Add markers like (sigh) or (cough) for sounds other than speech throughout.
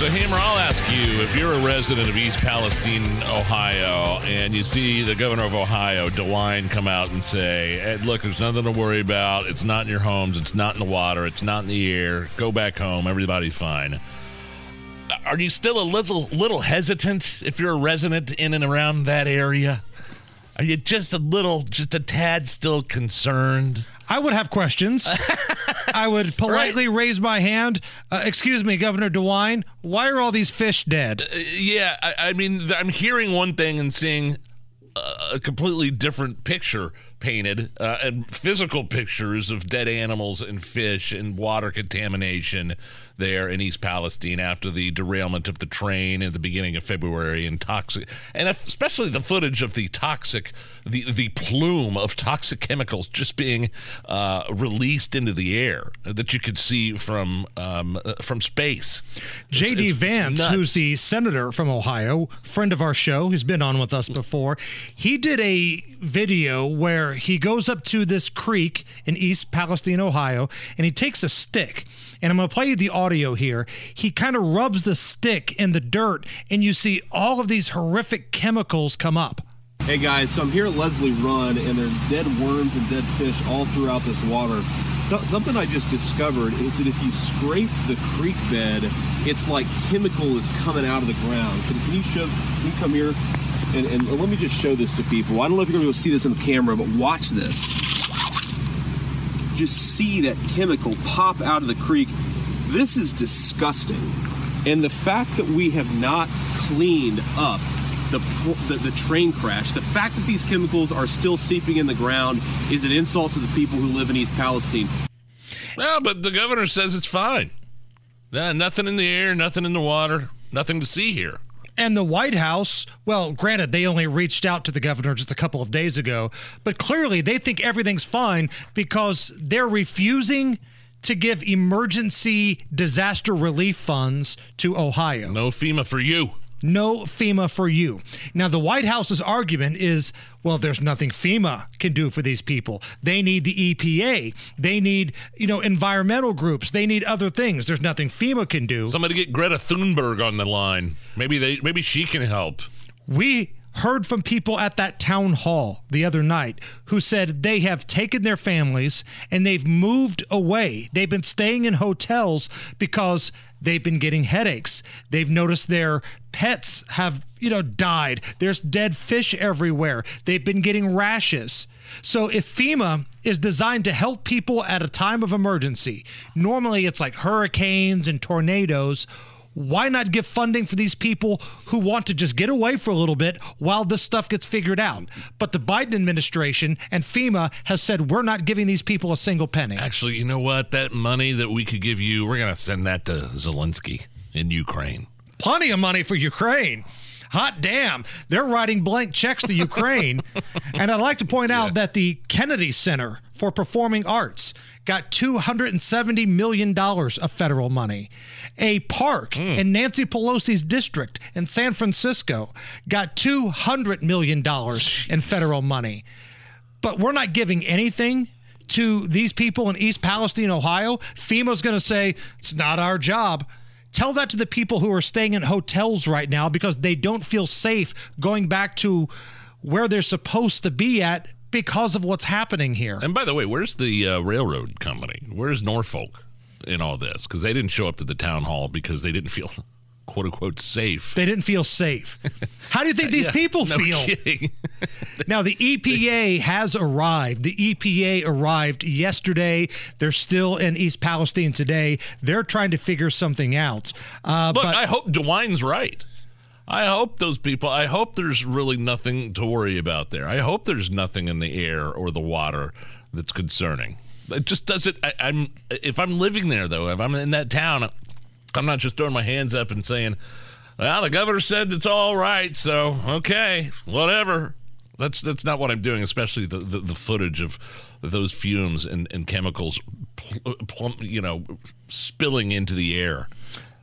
So, Hammer, I'll ask you if you're a resident of East Palestine, Ohio, and you see the governor of Ohio, DeWine, come out and say, hey, Look, there's nothing to worry about. It's not in your homes. It's not in the water. It's not in the air. Go back home. Everybody's fine. Are you still a little, little hesitant if you're a resident in and around that area? Are you just a little, just a tad still concerned? I would have questions. (laughs) I would politely right. raise my hand. Uh, excuse me, Governor DeWine, why are all these fish dead? Uh, yeah, I, I, mean, I'm hearing one thing and seeing a completely different picture painted uh, and physical pictures of dead animals and fish and water contamination there in East Palestine after the derailment of the train at the beginning of February and toxic and especially the footage of the toxic the the plume of toxic chemicals just being uh, released into the air that you could see from um, uh, from space. J.D. Vance, who's the senator from Ohio, friend of our show, who's been on with us before, he did a video where he goes up to this creek in East Palestine, Ohio, and he takes a stick and I'm going to play you the audio here. He kind of rubs the stick in the dirt, and you see all of these horrific chemicals come up. Hey guys, so I'm here at Leslie Run, and there's dead worms and dead fish all throughout this water. So, something I just discovered is that if you scrape the creek bed, it's like chemical is coming out of the ground. Can, can you show? Can you come here? And, and let me just show this to people. I don't know if you're going to be able to see this on the camera, but watch this just see that chemical pop out of the creek. This is disgusting. And the fact that we have not cleaned up the, the, the, train crash, the fact that these chemicals are still seeping in the ground is an insult to the people who live in East Palestine. Well, but the governor says it's fine. Yeah, nothing in the air, nothing in the water, nothing to see here. And the White House, well, granted, they only reached out to the governor just a couple of days ago, but clearly they think everything's fine because they're refusing to give emergency disaster relief funds to Ohio. No FEMA for you no FEMA for you. Now, the White House's argument is well, there's nothing FEMA can do for these people. They need the EPA. They need, you know, environmental groups. They need other things. There's nothing FEMA can do. Somebody get Greta Thunberg on the line. Maybe they maybe she can help. We heard from people at that town hall the other night who said they have taken their families and they've moved away. They've been staying in hotels because they've been getting headaches. They've noticed their pets have, you know, died. There's dead fish everywhere. They've been getting rashes. So if FEMA is designed to help people at a time of emergency, normally it's like hurricanes and tornadoes why not give funding for these people who want to just get away for a little bit while this stuff gets figured out? But the Biden administration and FEMA has said we're not giving these people a single penny. Actually, you know what? That money that we could give you, we're going to send that to Zelensky in Ukraine. Plenty of money for Ukraine hot damn, they're writing blank checks to Ukraine. (laughs) and I'd like to point out yeah. that the Kennedy Center for Performing Arts got $270 million of federal money. A park mm. in Nancy Pelosi's district in San Francisco got $200 million in federal money. But we're not giving anything to these people in East Palestine, Ohio. FEMA's going to say, it's not our job. Tell that to the people who are staying in hotels right now because they don't feel safe going back to where they're supposed to be at because of what's happening here. And by the way, where's the uh, railroad company? Where's Norfolk in all this? Because they didn't show up to the town hall because they didn't feel (laughs) quote unquote safe. They didn't feel safe. (laughs) How do you think these yeah, people no feel? (laughs) now, the EPA has arrived. The EPA arrived yesterday. They're still in East Palestine today. They're trying to figure something out. Uh, Look, but, I hope DeWine's right. I hope those people, I hope there's really nothing to worry about there. I hope there's nothing in the air or the water that's concerning. It just doesn't, I, I'm, if I'm living there though, if I'm in that town, I'm not just throwing my hands up and saying, well, the governor said it's all right, so okay, whatever. That's that's not what I'm doing, especially the, the, the footage of those fumes and, and chemicals, pl- you know, spilling into the air.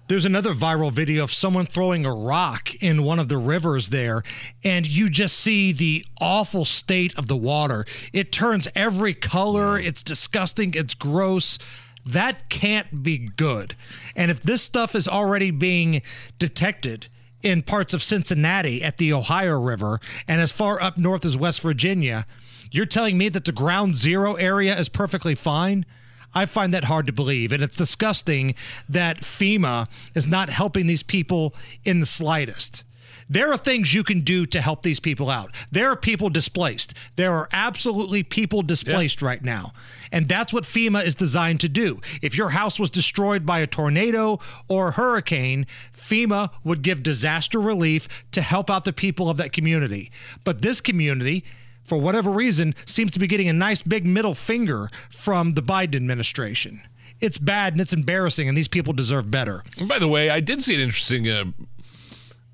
There's another viral video of someone throwing a rock in one of the rivers there, and you just see the awful state of the water. It turns every color. It's disgusting. It's gross. That can't be good. And if this stuff is already being detected in parts of Cincinnati at the Ohio River and as far up north as West Virginia, you're telling me that the ground zero area is perfectly fine? I find that hard to believe. And it's disgusting that FEMA is not helping these people in the slightest. There are things you can do to help these people out. There are people displaced. There are absolutely people displaced right now. And that's what FEMA is designed to do. If your house was destroyed by a tornado or a hurricane, FEMA would give disaster relief to help out the people of that community. But this community, for whatever reason, seems to be getting a nice big middle finger from the Biden administration. It's bad and it's embarrassing, and these people deserve better. And by the way, I did see an interesting uh,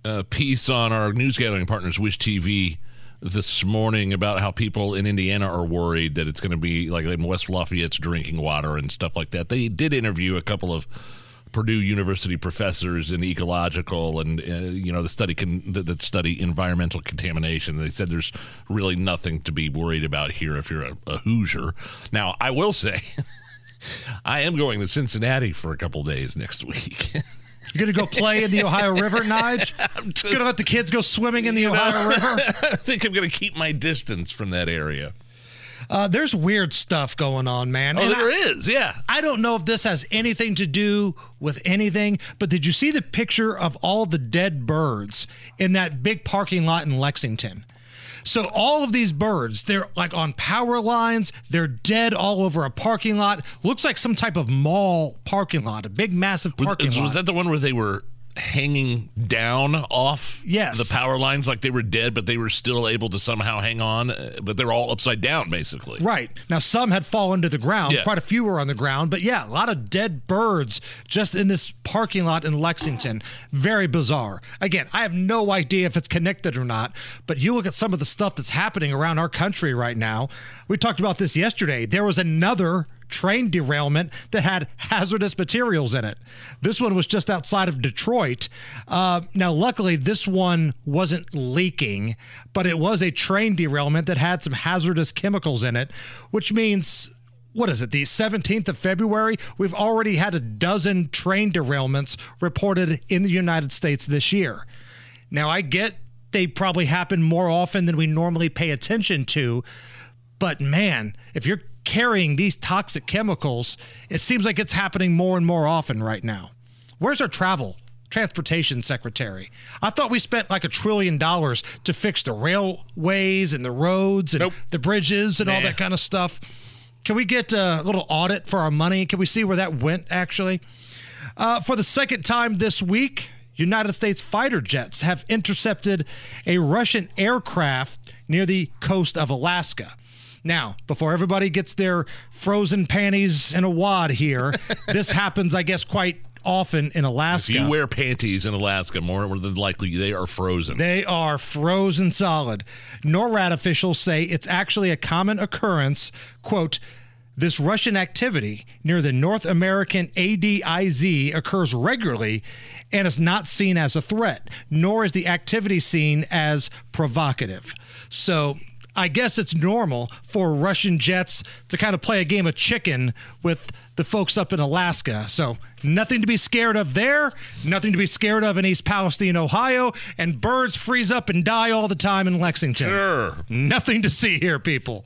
uh, piece on our news gathering partners, Wish TV, this morning about how people in Indiana are worried that it's going to be like in West Lafayette's drinking water and stuff like that. They did interview a couple of Purdue University professors in ecological and uh, you know the study can that, that study environmental contamination. They said there's really nothing to be worried about here if you're a, a Hoosier. Now, I will say, (laughs) I am going to Cincinnati for a couple days next week. (laughs) You're to go play in the Ohio (laughs) River, Nige? I'm just- to let the kids go swimming in the Ohio River? (laughs) I think I'm going to keep my distance from that area. Uh, there's weird stuff going on, man. Oh, And there I- is, yeah. I don't know if this has anything to do with anything, but did you see the picture of all the dead birds in that big parking lot in Lexington? So all of these birds, they're like on power lines, they're dead all over a parking lot. Looks like some type of mall parking lot, a big massive parking Was, lot. was that the one where they were hanging down off Yes. the power lines like they were dead, but they were still able to somehow hang on? uh, But they're all upside down, basically. Right. Now, some had fallen to the ground. Yeah. Quite a few were on the ground. But yeah, a lot of dead birds just in this parking lot in Lexington. Very bizarre. Again, I have no idea if it's connected or not, but you look at some of the stuff that's happening around our country right now. We talked about this yesterday. There was another train derailment that had hazardous materials in it. This one was just outside of Detroit. Uh, now, luckily, this one wasn't leaking, but it was a train derailment that had some hazardous chemicals in it, which means. What is it, the 17th of February? We've already had a dozen train derailments reported in the United States this year. Now, I get they probably happen more often than we normally pay attention to, but man, if you're carrying these toxic chemicals, it seems like it's happening more and more often right now. Where's our travel transportation secretary? I thought we spent like a trillion dollars to fix the railways and the roads and Nope. the bridges and all that kind of stuff. Can we get a little audit for our money? Can we see where that went actually? Uh, for the second time this week, United States fighter jets have intercepted a Russian aircraft near the coast of Alaska. Now, before everybody gets their frozen panties in a wad here, (laughs) this happens, I guess, quite often in If Alaska. you wear panties in Alaska, more than likely they are frozen. They are frozen solid. NORAD officials say it's actually a common occurrence. Quote, this Russian activity near the North American ADIZ occurs regularly and is not seen as a threat, nor is the activity seen as provocative. So I guess it's normal for Russian jets to kind of play a game of chicken with the folks up in Alaska. So nothing to be scared of there, nothing to be scared of in East Palestine, Ohio, and birds freeze up and die all the time in Lexington. Sure. Nothing to see here, people.